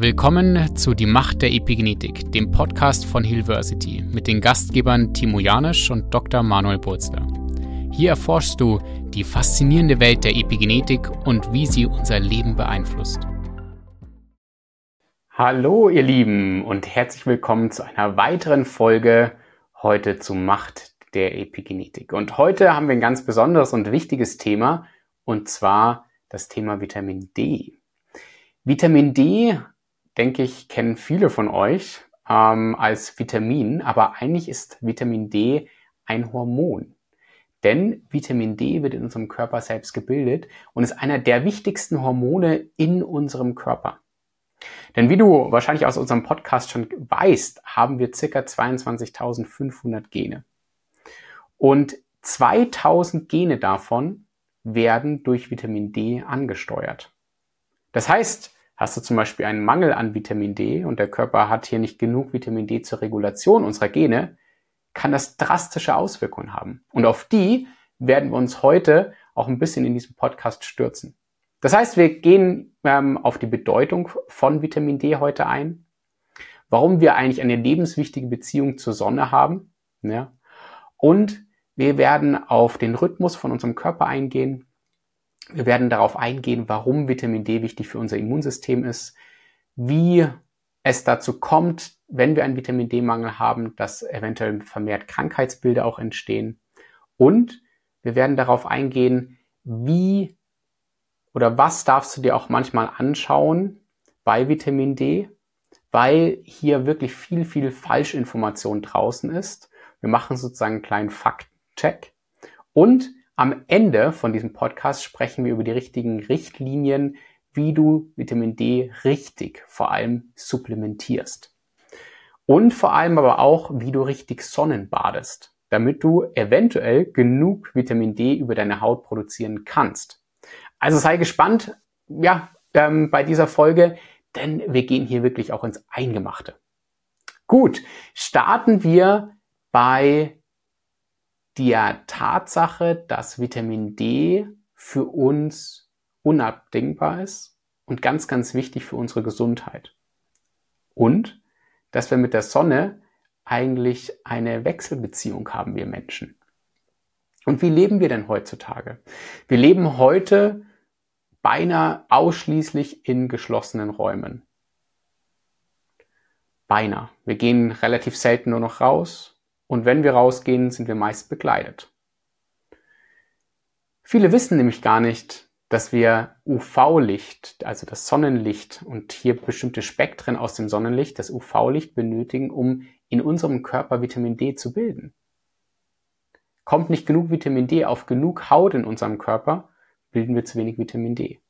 Willkommen zu Die Macht der Epigenetik, dem Podcast von Hillversity mit den Gastgebern Timo Janisch und Dr. Manuel Burzler. Hier erforschst du die faszinierende Welt der Epigenetik und wie sie unser Leben beeinflusst. Hallo ihr Lieben und herzlich willkommen zu einer weiteren Folge heute zu Macht der Epigenetik. Und heute haben wir ein ganz besonderes und wichtiges Thema und zwar das Thema Vitamin D. Vitamin D denke ich, kennen viele von euch ähm, als Vitamin, aber eigentlich ist Vitamin D ein Hormon. Denn Vitamin D wird in unserem Körper selbst gebildet und ist einer der wichtigsten Hormone in unserem Körper. Denn wie du wahrscheinlich aus unserem Podcast schon weißt, haben wir circa 22.500 Gene. Und 2000 Gene davon werden durch Vitamin D angesteuert. Das heißt, Hast du zum Beispiel einen Mangel an Vitamin D und der Körper hat hier nicht genug Vitamin D zur Regulation unserer Gene, kann das drastische Auswirkungen haben. Und auf die werden wir uns heute auch ein bisschen in diesem Podcast stürzen. Das heißt, wir gehen ähm, auf die Bedeutung von Vitamin D heute ein, warum wir eigentlich eine lebenswichtige Beziehung zur Sonne haben, ja, und wir werden auf den Rhythmus von unserem Körper eingehen, wir werden darauf eingehen, warum Vitamin D wichtig für unser Immunsystem ist, wie es dazu kommt, wenn wir einen Vitamin D-Mangel haben, dass eventuell vermehrt Krankheitsbilder auch entstehen. Und wir werden darauf eingehen, wie oder was darfst du dir auch manchmal anschauen bei Vitamin D, weil hier wirklich viel, viel Falschinformation draußen ist. Wir machen sozusagen einen kleinen Faktencheck. Und am Ende von diesem Podcast sprechen wir über die richtigen Richtlinien, wie du Vitamin D richtig vor allem supplementierst. Und vor allem aber auch, wie du richtig Sonnenbadest, damit du eventuell genug Vitamin D über deine Haut produzieren kannst. Also sei gespannt, ja, ähm, bei dieser Folge, denn wir gehen hier wirklich auch ins Eingemachte. Gut, starten wir bei der Tatsache, dass Vitamin D für uns unabdingbar ist und ganz, ganz wichtig für unsere Gesundheit. Und dass wir mit der Sonne eigentlich eine Wechselbeziehung haben, wir Menschen. Und wie leben wir denn heutzutage? Wir leben heute beinahe ausschließlich in geschlossenen Räumen. Beinahe. Wir gehen relativ selten nur noch raus. Und wenn wir rausgehen, sind wir meist bekleidet. Viele wissen nämlich gar nicht, dass wir UV-Licht, also das Sonnenlicht und hier bestimmte Spektren aus dem Sonnenlicht, das UV-Licht benötigen, um in unserem Körper Vitamin D zu bilden. Kommt nicht genug Vitamin D auf genug Haut in unserem Körper, bilden wir zu wenig Vitamin D.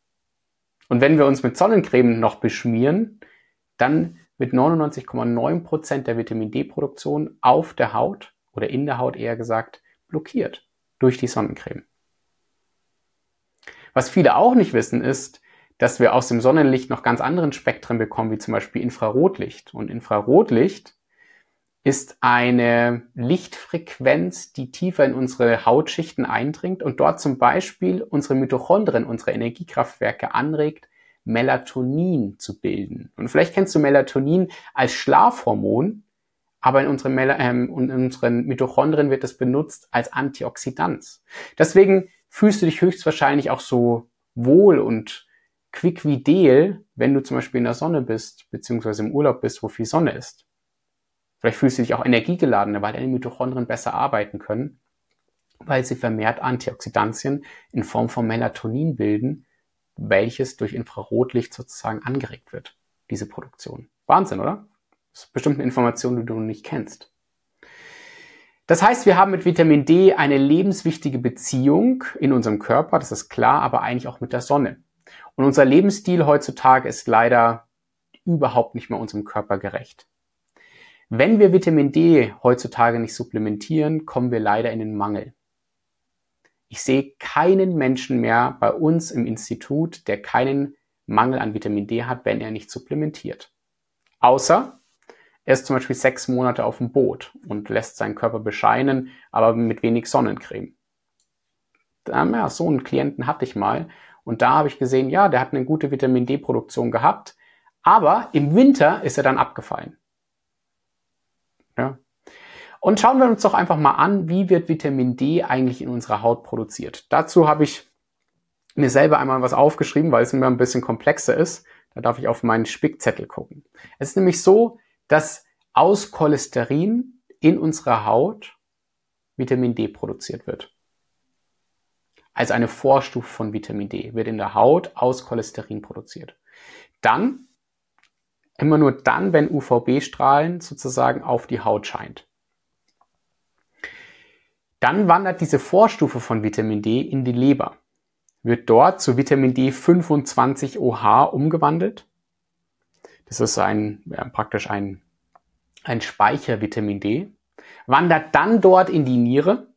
Und wenn wir uns mit Sonnencreme noch beschmieren, dann mit 99,9% der Vitamin D-Produktion auf der Haut oder in der Haut eher gesagt blockiert durch die Sonnencreme. Was viele auch nicht wissen ist, dass wir aus dem Sonnenlicht noch ganz anderen Spektren bekommen, wie zum Beispiel Infrarotlicht. Und Infrarotlicht ist eine Lichtfrequenz, die tiefer in unsere Hautschichten eindringt und dort zum Beispiel unsere Mitochondrien, unsere Energiekraftwerke anregt, Melatonin zu bilden. Und vielleicht kennst du Melatonin als Schlafhormon, aber in unseren, Mel ähm, in unseren Mitochondrien wird es benutzt als Antioxidant. Deswegen fühlst du dich höchstwahrscheinlich auch so wohl und quick wie Del, wenn du zum Beispiel in der Sonne bist, beziehungsweise im Urlaub bist, wo viel Sonne ist. Vielleicht fühlst du dich auch energiegeladener, weil deine Mitochondrien besser arbeiten können, weil sie vermehrt Antioxidantien in Form von Melatonin bilden, welches durch Infrarotlicht sozusagen angeregt wird, diese Produktion. Wahnsinn, oder? Das ist bestimmt eine Information, die du nicht kennst. Das heißt, wir haben mit Vitamin D eine lebenswichtige Beziehung in unserem Körper, das ist klar, aber eigentlich auch mit der Sonne. Und unser Lebensstil heutzutage ist leider überhaupt nicht mehr unserem Körper gerecht. Wenn wir Vitamin D heutzutage nicht supplementieren, kommen wir leider in den Mangel. Ich sehe keinen Menschen mehr bei uns im Institut, der keinen Mangel an Vitamin D hat, wenn er nicht supplementiert. Außer er ist zum Beispiel sechs Monate auf dem Boot und lässt seinen Körper bescheinen, aber mit wenig Sonnencreme. Ja, so einen Klienten hatte ich mal und da habe ich gesehen, ja, der hat eine gute Vitamin D-Produktion gehabt, Aber im Winter ist er dann abgefallen. Ja. Und schauen wir uns doch einfach mal an, wie wird Vitamin D eigentlich in unserer Haut produziert. Dazu habe ich mir selber einmal was aufgeschrieben, weil es immer ein bisschen komplexer ist. Da darf ich auf meinen Spickzettel gucken. Es ist nämlich so, dass aus Cholesterin in unserer Haut Vitamin D produziert wird. Also eine Vorstufe von Vitamin D wird in der Haut aus Cholesterin produziert. Dann, immer nur dann, wenn UVB-Strahlen sozusagen auf die Haut scheint. Dann wandert diese Vorstufe von Vitamin D in die Leber, wird dort zu Vitamin D25OH umgewandelt. Das ist ein, ja, praktisch ein, ein Speicher Vitamin D, wandert dann dort in die Niere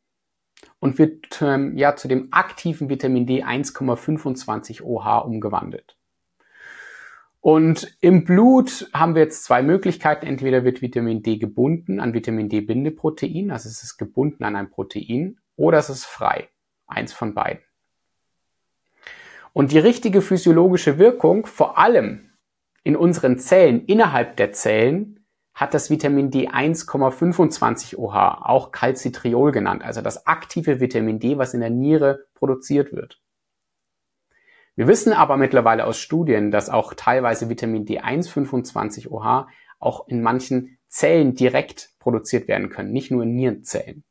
und wird ähm, ja zu dem aktiven Vitamin D 1,25 OH umgewandelt. Und im Blut haben wir jetzt zwei Möglichkeiten. Entweder wird Vitamin D gebunden an Vitamin D-Bindeprotein, also es ist gebunden an ein Protein, oder es ist frei. Eins von beiden. Und die richtige physiologische Wirkung, vor allem in unseren Zellen, innerhalb der Zellen, hat das Vitamin D 1,25 OH, auch Calcitriol genannt, also das aktive Vitamin D, was in der Niere produziert wird. Wir wissen aber mittlerweile aus Studien, dass auch teilweise Vitamin D 1,25 OH auch in manchen Zellen direkt produziert werden können, nicht nur in Nierenzellen.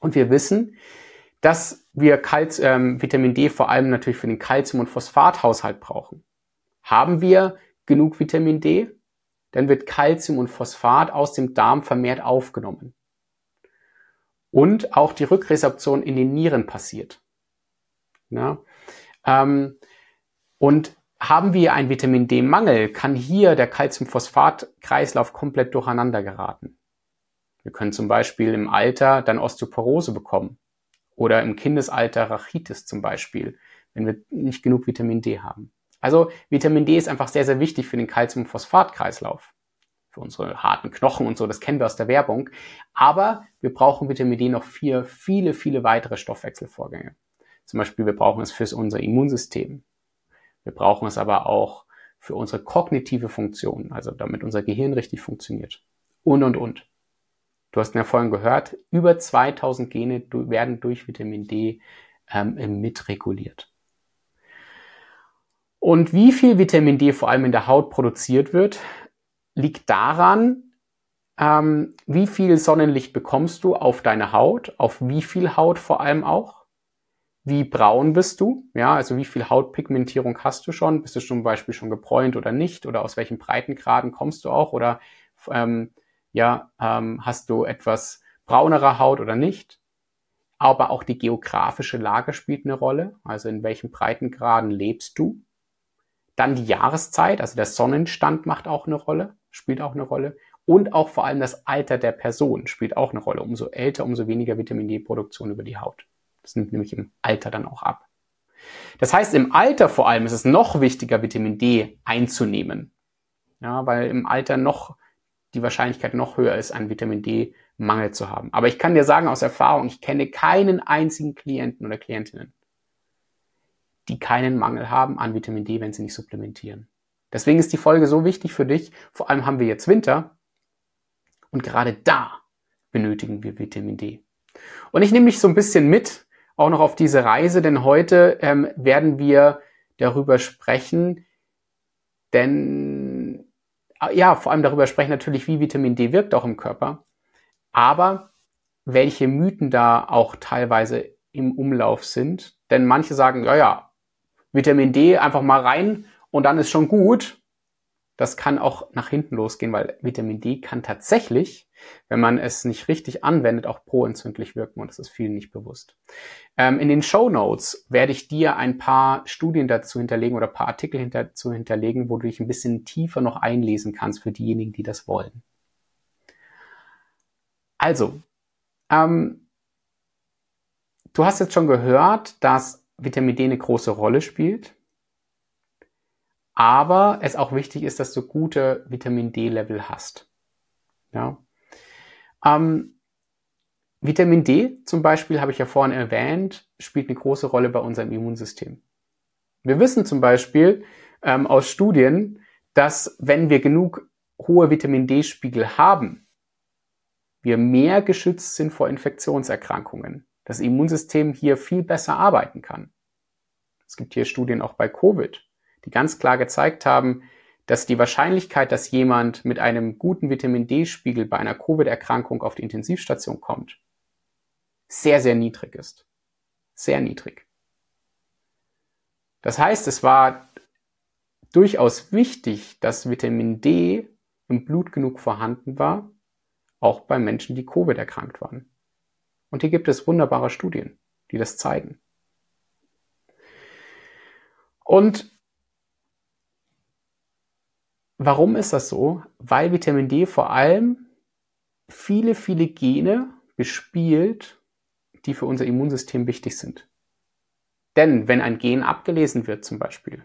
Und wir wissen, dass wir Kalz, ähm, Vitamin D vor allem natürlich für den Kalzium- und Phosphathaushalt brauchen. Haben wir genug Vitamin D? dann wird Calcium und Phosphat aus dem Darm vermehrt aufgenommen. Und auch die Rückresorption in den Nieren passiert. Ja? Ähm, und haben wir einen Vitamin D-Mangel, kann hier der Calcium-Phosphat-Kreislauf komplett durcheinander geraten. Wir können zum Beispiel im Alter dann Osteoporose bekommen oder im Kindesalter Rachitis zum Beispiel, wenn wir nicht genug Vitamin D haben. Also Vitamin D ist einfach sehr, sehr wichtig für den Calcium-Phosphat-Kreislauf. Für unsere harten Knochen und so, das kennen wir aus der Werbung. Aber wir brauchen Vitamin D noch für viele, viele weitere Stoffwechselvorgänge. Zum Beispiel, wir brauchen es für unser Immunsystem. Wir brauchen es aber auch für unsere kognitive Funktion, also damit unser Gehirn richtig funktioniert. Und, und, und. Du hast ja vorhin gehört, über 2000 Gene werden durch Vitamin D ähm, mitreguliert. Und wie viel Vitamin D vor allem in der Haut produziert wird, liegt daran, ähm, wie viel Sonnenlicht bekommst du auf deine Haut, auf wie viel Haut vor allem auch, wie braun bist du, ja, also wie viel Hautpigmentierung hast du schon, bist du zum Beispiel schon gebräunt oder nicht, oder aus welchen Breitengraden kommst du auch, oder ähm, ja, ähm, hast du etwas braunere Haut oder nicht. Aber auch die geografische Lage spielt eine Rolle, also in welchen Breitengraden lebst du. Dann die Jahreszeit, also der Sonnenstand macht auch eine Rolle, spielt auch eine Rolle. Und auch vor allem das Alter der Person spielt auch eine Rolle. Umso älter, umso weniger Vitamin D-Produktion über die Haut. Das nimmt nämlich im Alter dann auch ab. Das heißt, im Alter vor allem ist es noch wichtiger, Vitamin D einzunehmen. Ja, weil im Alter noch die Wahrscheinlichkeit noch höher ist, einen Vitamin D-Mangel zu haben. Aber ich kann dir sagen aus Erfahrung, ich kenne keinen einzigen Klienten oder Klientinnen, die keinen Mangel haben an Vitamin D, wenn sie nicht supplementieren. Deswegen ist die Folge so wichtig für dich. Vor allem haben wir jetzt Winter und gerade da benötigen wir Vitamin D. Und ich nehme dich so ein bisschen mit, auch noch auf diese Reise, denn heute ähm, werden wir darüber sprechen, denn ja, vor allem darüber sprechen natürlich, wie Vitamin D wirkt auch im Körper, aber welche Mythen da auch teilweise im Umlauf sind. Denn manche sagen, ja, ja, Vitamin D einfach mal rein und dann ist schon gut. Das kann auch nach hinten losgehen, weil Vitamin D kann tatsächlich, wenn man es nicht richtig anwendet, auch proentzündlich wirken und das ist vielen nicht bewusst. Ähm, in den Show Notes werde ich dir ein paar Studien dazu hinterlegen oder ein paar Artikel dazu hinterlegen, wo du dich ein bisschen tiefer noch einlesen kannst für diejenigen, die das wollen. Also, ähm, du hast jetzt schon gehört, dass Vitamin D eine große Rolle spielt. Aber es auch wichtig ist, dass du gute Vitamin D-Level hast. Ja. Ähm, Vitamin D zum Beispiel, habe ich ja vorhin erwähnt, spielt eine große Rolle bei unserem Immunsystem. Wir wissen zum Beispiel ähm, aus Studien, dass wenn wir genug hohe Vitamin D-Spiegel haben, wir mehr geschützt sind vor Infektionserkrankungen, das Immunsystem hier viel besser arbeiten kann. Es gibt hier Studien auch bei Covid, die ganz klar gezeigt haben, dass die Wahrscheinlichkeit, dass jemand mit einem guten Vitamin D-Spiegel bei einer Covid-Erkrankung auf die Intensivstation kommt, sehr, sehr niedrig ist. Sehr niedrig. Das heißt, es war durchaus wichtig, dass Vitamin D im Blut genug vorhanden war, auch bei Menschen, die Covid erkrankt waren. Und hier gibt es wunderbare Studien, die das zeigen. Und warum ist das so? Weil Vitamin D vor allem viele, viele Gene bespielt, die für unser Immunsystem wichtig sind. Denn wenn ein Gen abgelesen wird zum Beispiel,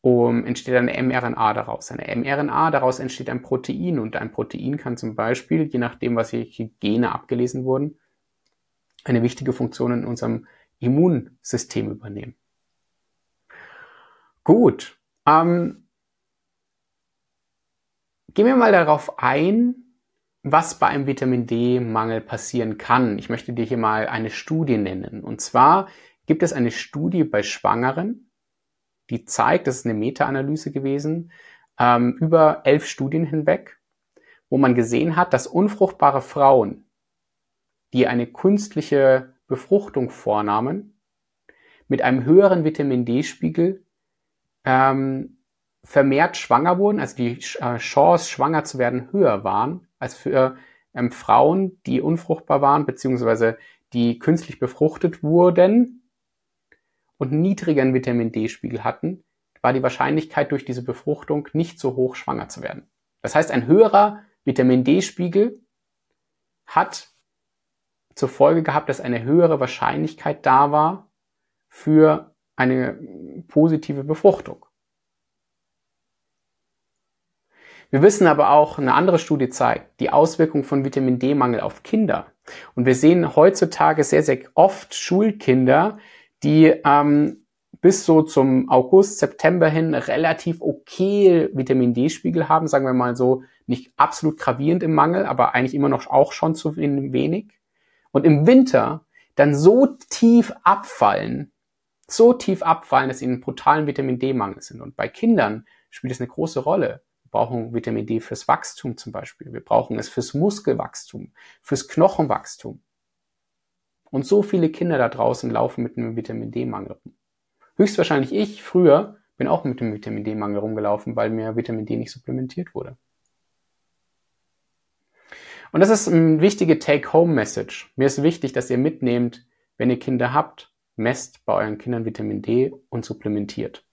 um, entsteht eine mRNA daraus. Eine mRNA, daraus entsteht ein Protein und ein Protein kann zum Beispiel, je nachdem, was hier Gene abgelesen wurden, eine wichtige Funktion in unserem Immunsystem übernehmen. Gut, ähm, gehen wir mal darauf ein, was bei einem Vitamin D-Mangel passieren kann. Ich möchte dir hier mal eine Studie nennen. Und zwar gibt es eine Studie bei Schwangeren, die zeigt, das ist eine Meta-Analyse gewesen, ähm, über elf Studien hinweg, wo man gesehen hat, dass unfruchtbare Frauen, die eine künstliche Befruchtung vornahmen, mit einem höheren Vitamin D-Spiegel ähm, vermehrt schwanger wurden, also die äh, Chance, schwanger zu werden, höher waren als für ähm, Frauen, die unfruchtbar waren, beziehungsweise die künstlich befruchtet wurden und niedrigeren Vitamin D-Spiegel hatten, war die Wahrscheinlichkeit durch diese Befruchtung nicht so hoch, schwanger zu werden. Das heißt, ein höherer Vitamin D-Spiegel hat zur Folge gehabt, dass eine höhere Wahrscheinlichkeit da war für eine positive Befruchtung. Wir wissen aber auch, eine andere Studie zeigt, die Auswirkung von Vitamin D-Mangel auf Kinder. Und wir sehen heutzutage sehr, sehr oft Schulkinder, die ähm, bis so zum August, September hin relativ okay Vitamin D-Spiegel haben, sagen wir mal so, nicht absolut gravierend im Mangel, aber eigentlich immer noch auch schon zu wenig. Und im Winter dann so tief abfallen, so tief abfallen, dass sie in brutalen Vitamin D-Mangel sind. Und bei Kindern spielt es eine große Rolle. Wir brauchen Vitamin D fürs Wachstum zum Beispiel. Wir brauchen es fürs Muskelwachstum, fürs Knochenwachstum. Und so viele Kinder da draußen laufen mit einem Vitamin D-Mangel rum. Höchstwahrscheinlich ich früher bin auch mit dem Vitamin D-Mangel rumgelaufen, weil mir Vitamin D nicht supplementiert wurde. Und das ist eine wichtige Take-Home-Message. Mir ist wichtig, dass ihr mitnehmt, wenn ihr Kinder habt, messt bei euren Kindern Vitamin D und supplementiert.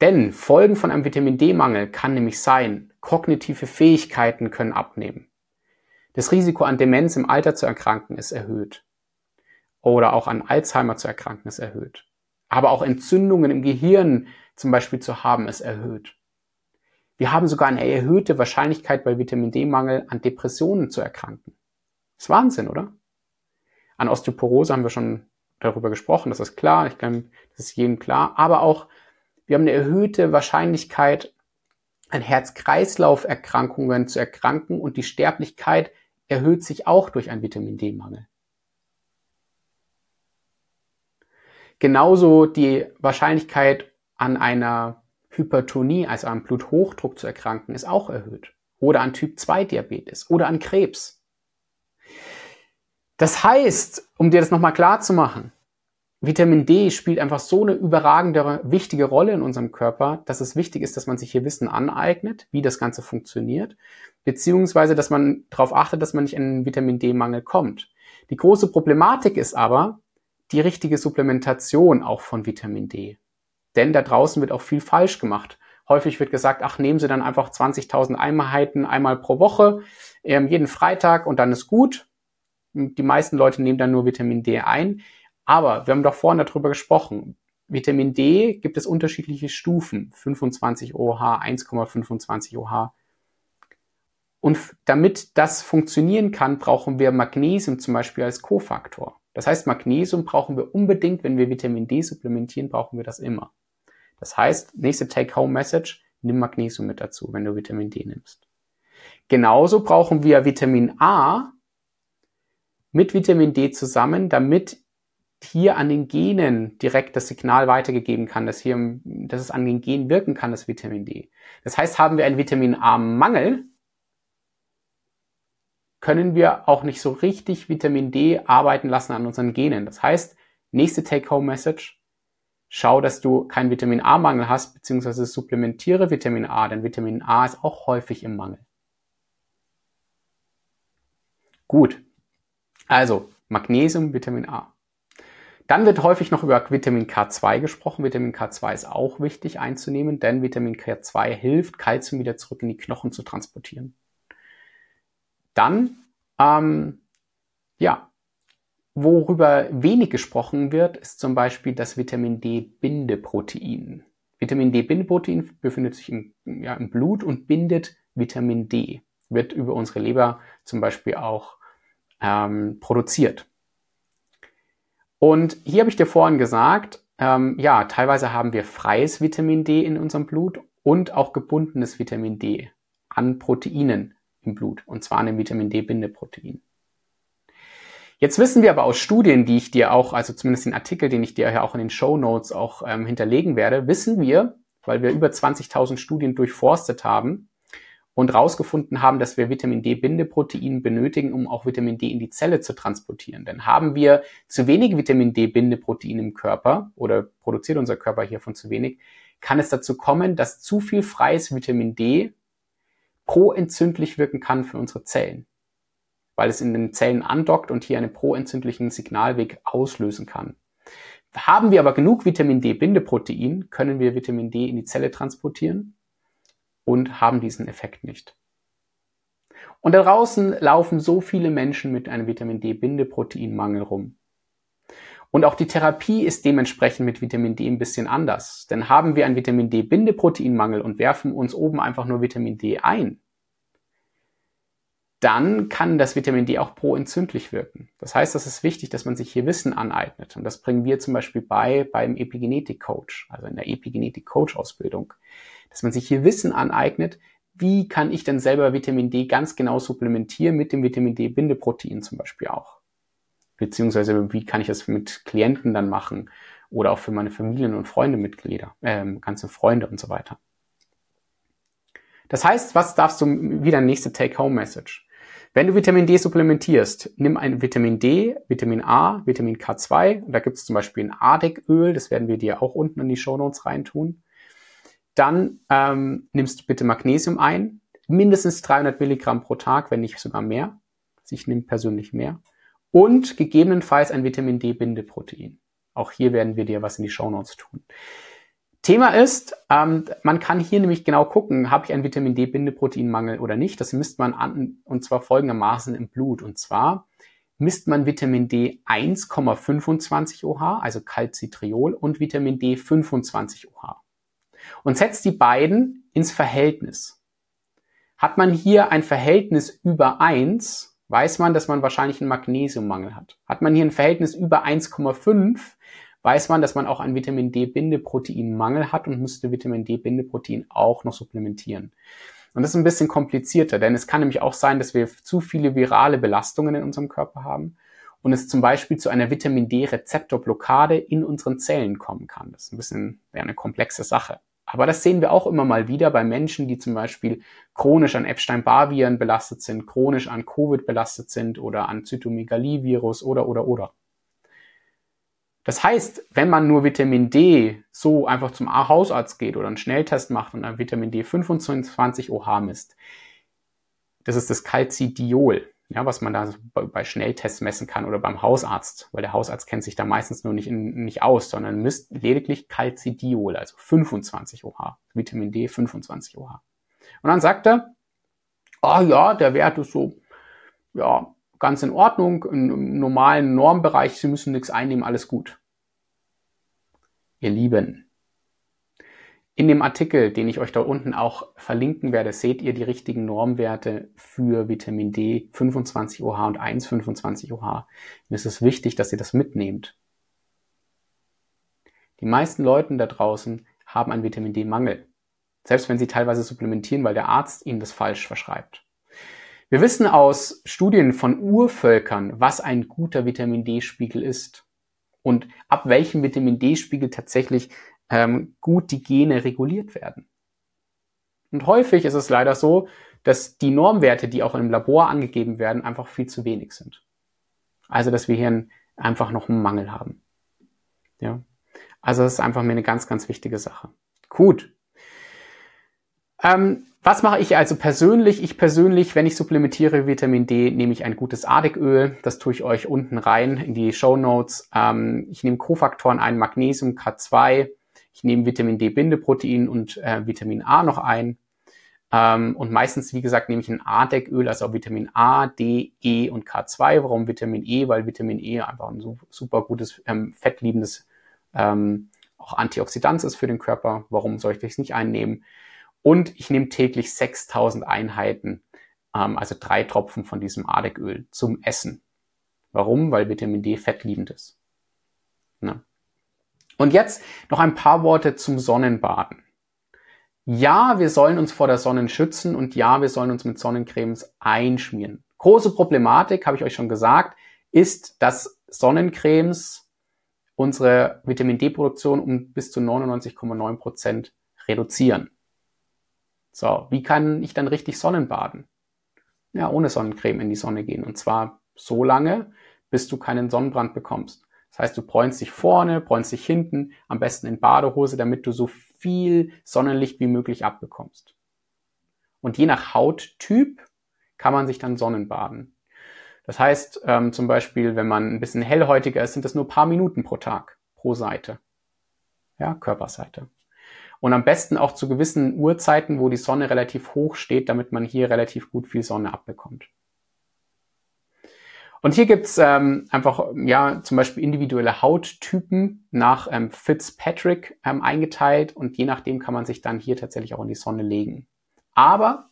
Denn Folgen von einem Vitamin D-Mangel kann nämlich sein, kognitive Fähigkeiten können abnehmen. Das Risiko an Demenz im Alter zu erkranken ist erhöht. Oder auch an Alzheimer zu erkranken ist erhöht. Aber auch Entzündungen im Gehirn zum Beispiel zu haben ist erhöht. Wir haben sogar eine erhöhte Wahrscheinlichkeit bei Vitamin D-Mangel an Depressionen zu erkranken. Ist Wahnsinn, oder? An Osteoporose haben wir schon darüber gesprochen, das ist klar, ich glaube, das ist jedem klar. Aber auch, wir haben eine erhöhte Wahrscheinlichkeit, an Herz-Kreislauf-Erkrankungen zu erkranken und die Sterblichkeit erhöht sich auch durch einen Vitamin D-Mangel. Genauso die Wahrscheinlichkeit an einer Hypertonie, also am Bluthochdruck zu erkranken, ist auch erhöht. Oder an Typ 2 Diabetes oder an Krebs. Das heißt, um dir das nochmal klar zu machen, Vitamin D spielt einfach so eine überragende, wichtige Rolle in unserem Körper, dass es wichtig ist, dass man sich hier Wissen aneignet, wie das Ganze funktioniert, beziehungsweise, dass man darauf achtet, dass man nicht in einen Vitamin D-Mangel kommt. Die große Problematik ist aber die richtige Supplementation auch von Vitamin D. Denn da draußen wird auch viel falsch gemacht. Häufig wird gesagt, ach, nehmen Sie dann einfach 20.000 Einheiten einmal pro Woche, ähm, jeden Freitag und dann ist gut. Die meisten Leute nehmen dann nur Vitamin D ein. Aber wir haben doch vorhin darüber gesprochen. Vitamin D gibt es unterschiedliche Stufen. 25 OH, 1,25 OH. Und damit das funktionieren kann, brauchen wir Magnesium zum Beispiel als Kofaktor. Das heißt, Magnesium brauchen wir unbedingt, wenn wir Vitamin D supplementieren, brauchen wir das immer. Das heißt, nächste Take-Home-Message, nimm Magnesium mit dazu, wenn du Vitamin D nimmst. Genauso brauchen wir Vitamin A mit Vitamin D zusammen, damit hier an den Genen direkt das Signal weitergegeben kann, dass hier, dass es an den Genen wirken kann, das Vitamin D. Das heißt, haben wir einen Vitamin A-Mangel, können wir auch nicht so richtig Vitamin D arbeiten lassen an unseren Genen. Das heißt, nächste Take-Home-Message, schau, dass du keinen Vitamin A-Mangel hast, beziehungsweise supplementiere Vitamin A, denn Vitamin A ist auch häufig im Mangel. Gut. Also, Magnesium, Vitamin A. Dann wird häufig noch über Vitamin K2 gesprochen. Vitamin K2 ist auch wichtig einzunehmen, denn Vitamin K2 hilft, Kalzium wieder zurück in die Knochen zu transportieren. Dann, ähm, ja, worüber wenig gesprochen wird, ist zum Beispiel das Vitamin D-Bindeprotein. Vitamin D-Bindeprotein befindet sich im, ja, im Blut und bindet Vitamin D. Wird über unsere Leber zum Beispiel auch ähm, produziert. Und hier habe ich dir vorhin gesagt, ähm, ja, teilweise haben wir freies Vitamin D in unserem Blut und auch gebundenes Vitamin D an Proteinen im Blut, und zwar an dem Vitamin D-Bindeprotein. Jetzt wissen wir aber aus Studien, die ich dir auch, also zumindest den Artikel, den ich dir ja auch in den Show Notes auch ähm, hinterlegen werde, wissen wir, weil wir über 20.000 Studien durchforstet haben, und herausgefunden haben, dass wir Vitamin D-Bindeprotein benötigen, um auch Vitamin D in die Zelle zu transportieren. Denn haben wir zu wenig Vitamin D-Bindeprotein im Körper oder produziert unser Körper hiervon zu wenig, kann es dazu kommen, dass zu viel freies Vitamin D proentzündlich wirken kann für unsere Zellen, weil es in den Zellen andockt und hier einen proentzündlichen Signalweg auslösen kann. Haben wir aber genug Vitamin D-Bindeprotein, können wir Vitamin D in die Zelle transportieren und haben diesen Effekt nicht. Und da draußen laufen so viele Menschen mit einem Vitamin D-Bindeproteinmangel rum. Und auch die Therapie ist dementsprechend mit Vitamin D ein bisschen anders. Denn haben wir einen Vitamin D-Bindeproteinmangel und werfen uns oben einfach nur Vitamin D ein, dann kann das Vitamin D auch proentzündlich wirken. Das heißt, es ist wichtig, dass man sich hier Wissen aneignet. Und das bringen wir zum Beispiel bei beim Epigenetik-Coach, also in der Epigenetik-Coach-Ausbildung dass man sich hier Wissen aneignet, wie kann ich denn selber Vitamin D ganz genau supplementieren mit dem Vitamin D-Bindeprotein zum Beispiel auch. Beziehungsweise wie kann ich das mit Klienten dann machen oder auch für meine Familien- und Freundemitglieder, äh, ganze Freunde und so weiter. Das heißt, was darfst du wieder nächste Take-Home-Message? Wenn du Vitamin D supplementierst, nimm ein Vitamin D, Vitamin A, Vitamin K2. Und da gibt es zum Beispiel ein Ardek-Öl, das werden wir dir auch unten in die Show Notes reintun. Dann ähm, nimmst du bitte Magnesium ein, mindestens 300 Milligramm pro Tag, wenn nicht sogar mehr. Also ich nehme persönlich mehr. Und gegebenenfalls ein Vitamin D-Bindeprotein. Auch hier werden wir dir was in die Show Notes tun. Thema ist, ähm, man kann hier nämlich genau gucken, habe ich einen Vitamin D-Bindeproteinmangel oder nicht. Das misst man an, und zwar folgendermaßen im Blut. Und zwar misst man Vitamin D 1,25 OH, also Calcitriol, und Vitamin D 25 OH und setzt die beiden ins Verhältnis. Hat man hier ein Verhältnis über 1, weiß man, dass man wahrscheinlich einen Magnesiummangel hat. Hat man hier ein Verhältnis über 1,5, weiß man, dass man auch einen Vitamin D-Bindeproteinmangel hat und müsste Vitamin D-Bindeprotein auch noch supplementieren. Und das ist ein bisschen komplizierter, denn es kann nämlich auch sein, dass wir zu viele virale Belastungen in unserem Körper haben und es zum Beispiel zu einer Vitamin D-Rezeptorblockade in unseren Zellen kommen kann. Das ist ein bisschen ja, eine komplexe Sache. Aber das sehen wir auch immer mal wieder bei Menschen, die zum Beispiel chronisch an Epstein-Barr-Viren belastet sind, chronisch an Covid belastet sind oder an Zytomegalie-Virus oder, oder, oder. Das heißt, wenn man nur Vitamin D so einfach zum Hausarzt geht oder einen Schnelltest macht und ein Vitamin D 25 OH misst, das ist das Calcidiol ja, was man da bei Schnelltests messen kann oder beim Hausarzt, weil der Hausarzt kennt sich da meistens nur nicht, in, nicht aus, sondern misst lediglich Calcidiol, also 25 OH, Vitamin D 25 OH. Und dann sagt er, ah oh ja, der Wert ist so, ja, ganz in Ordnung, im normalen Normbereich, Sie müssen nichts einnehmen, alles gut. Ihr Lieben, in dem Artikel, den ich euch da unten auch verlinken werde, seht ihr die richtigen Normwerte für Vitamin D 25 OH und 1,25 OH. Mir ist es wichtig, dass ihr das mitnehmt. Die meisten Leute da draußen haben einen Vitamin D-Mangel. Selbst wenn sie teilweise supplementieren, weil der Arzt ihnen das falsch verschreibt. Wir wissen aus Studien von Urvölkern, was ein guter Vitamin D-Spiegel ist und ab welchem Vitamin D-Spiegel tatsächlich ähm, gut die Gene reguliert werden. Und häufig ist es leider so, dass die Normwerte, die auch im Labor angegeben werden, einfach viel zu wenig sind. Also, dass wir hier einfach noch einen Mangel haben. Ja. Also, das ist einfach mir eine ganz, ganz wichtige Sache. Gut. Ähm, was mache ich also persönlich? Ich persönlich, wenn ich supplementiere Vitamin D, nehme ich ein gutes Ardiköl. Das tue ich euch unten rein in die Show Notes. Ähm, ich nehme Kofaktoren ein, Magnesium, K2. Ich nehme Vitamin D-Bindeprotein und äh, Vitamin A noch ein. Ähm, und meistens, wie gesagt, nehme ich ein A-Decköl, also Vitamin A, D, E und K2. Warum Vitamin E? Weil Vitamin E einfach ein super gutes, ähm, fettliebendes ähm, auch Antioxidant ist für den Körper. Warum soll ich das nicht einnehmen? Und ich nehme täglich 6000 Einheiten, ähm, also drei Tropfen von diesem Adecköl zum Essen. Warum? Weil Vitamin D fettliebend ist. Ne? Und jetzt noch ein paar Worte zum Sonnenbaden. Ja, wir sollen uns vor der Sonne schützen und ja, wir sollen uns mit Sonnencremes einschmieren. Große Problematik, habe ich euch schon gesagt, ist, dass Sonnencremes unsere Vitamin D-Produktion um bis zu 99,9 Prozent reduzieren. So, wie kann ich dann richtig Sonnenbaden? Ja, ohne Sonnencreme in die Sonne gehen. Und zwar so lange, bis du keinen Sonnenbrand bekommst. Das heißt, du bräunst dich vorne, bräunst dich hinten, am besten in Badehose, damit du so viel Sonnenlicht wie möglich abbekommst. Und je nach Hauttyp kann man sich dann Sonnenbaden. Das heißt, ähm, zum Beispiel, wenn man ein bisschen hellhäutiger ist, sind das nur paar Minuten pro Tag, pro Seite. Ja, Körperseite. Und am besten auch zu gewissen Uhrzeiten, wo die Sonne relativ hoch steht, damit man hier relativ gut viel Sonne abbekommt. Und hier gibt's ähm, einfach ja zum Beispiel individuelle Hauttypen nach ähm, Fitzpatrick ähm, eingeteilt und je nachdem kann man sich dann hier tatsächlich auch in die Sonne legen. Aber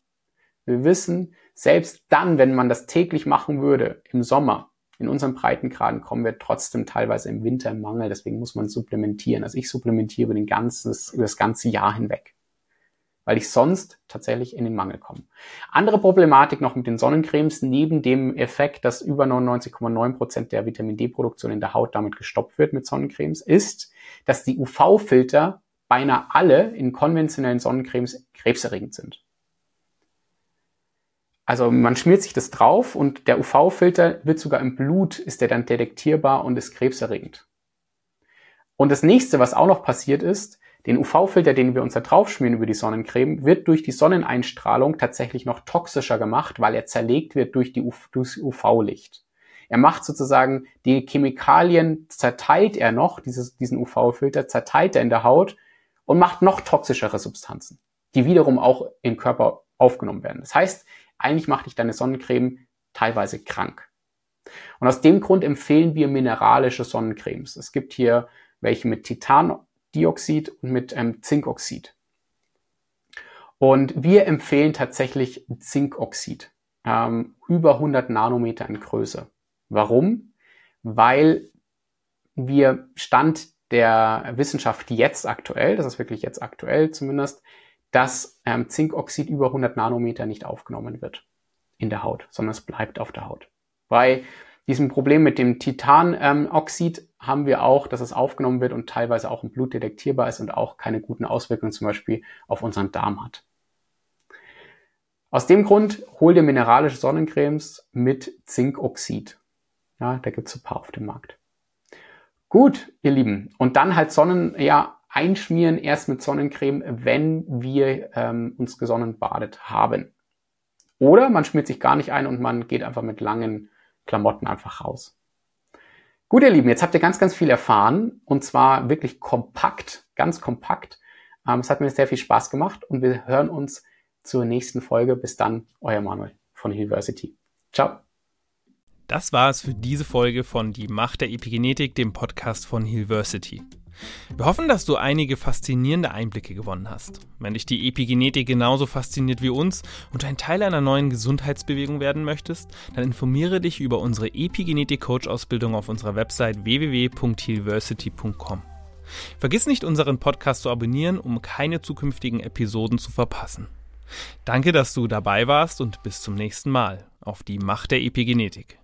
wir wissen, selbst dann, wenn man das täglich machen würde im Sommer, in unseren Breitengraden kommen wir trotzdem teilweise im Winter im Mangel. Deswegen muss man supplementieren. Also ich supplementiere über, den ganzes, über das ganze Jahr hinweg, weil ich sonst tatsächlich in den Mangel komme. Andere Problematik noch mit den Sonnencremes, neben dem Effekt, dass über 99,9 Prozent der Vitamin D-Produktion in der Haut damit gestoppt wird mit Sonnencremes, ist, dass die UV-Filter beinahe alle in konventionellen Sonnencremes krebserregend sind. Also man schmiert sich das drauf und der UV-Filter wird sogar im Blut, ist der dann detektierbar und ist krebserregend. Und das nächste, was auch noch passiert ist, den UV-Filter, den wir uns da draufschmieren über die Sonnencreme, wird durch die Sonneneinstrahlung tatsächlich noch toxischer gemacht, weil er zerlegt wird durch die UV-Licht. Er macht sozusagen die Chemikalien, zerteilt er noch, dieses, diesen UV-Filter, zerteilt er in der Haut und macht noch toxischere Substanzen, die wiederum auch im Körper aufgenommen werden. Das heißt, eigentlich macht dich deine Sonnencreme teilweise krank. Und aus dem Grund empfehlen wir mineralische Sonnencremes. Es gibt hier welche mit Titandioxid und mit ähm, Zinkoxid. Und wir empfehlen tatsächlich Zinkoxid, ähm, über 100 Nanometer in Größe. Warum? Weil wir Stand der Wissenschaft jetzt aktuell, das ist wirklich jetzt aktuell zumindest, dass ähm, Zinkoxid über 100 Nanometer nicht aufgenommen wird in der Haut, sondern es bleibt auf der Haut. Bei diesem Problem mit dem Titanoxid ähm, haben wir auch, dass es aufgenommen wird und teilweise auch im Blut detektierbar ist und auch keine guten Auswirkungen zum Beispiel auf unseren Darm hat. Aus dem Grund hol dir mineralische Sonnencremes mit Zinkoxid. Ja, da gibt's ein paar auf dem Markt. Gut, ihr Lieben. Und dann halt Sonnen, ja, einschmieren erst mit Sonnencreme, wenn wir ähm, uns gesonnen badet haben. Oder man schmiert sich gar nicht ein und man geht einfach mit langen Klamotten einfach raus. Gut, ihr Lieben, jetzt habt ihr ganz, ganz viel erfahren und zwar wirklich kompakt, ganz kompakt. Ähm, es hat mir sehr viel Spaß gemacht und wir hören uns zur nächsten Folge. Bis dann, euer Manuel von University. Ciao. Das war es für diese Folge von Die Macht der Epigenetik, dem Podcast von Hilversity. Wir hoffen, dass du einige faszinierende Einblicke gewonnen hast. Wenn dich die Epigenetik genauso fasziniert wie uns und ein Teil einer neuen Gesundheitsbewegung werden möchtest, dann informiere dich über unsere Epigenetik-Coach-Ausbildung auf unserer Website www.healversity.com. Vergiss nicht, unseren Podcast zu abonnieren, um keine zukünftigen Episoden zu verpassen. Danke, dass du dabei warst und bis zum nächsten Mal auf die Macht der Epigenetik.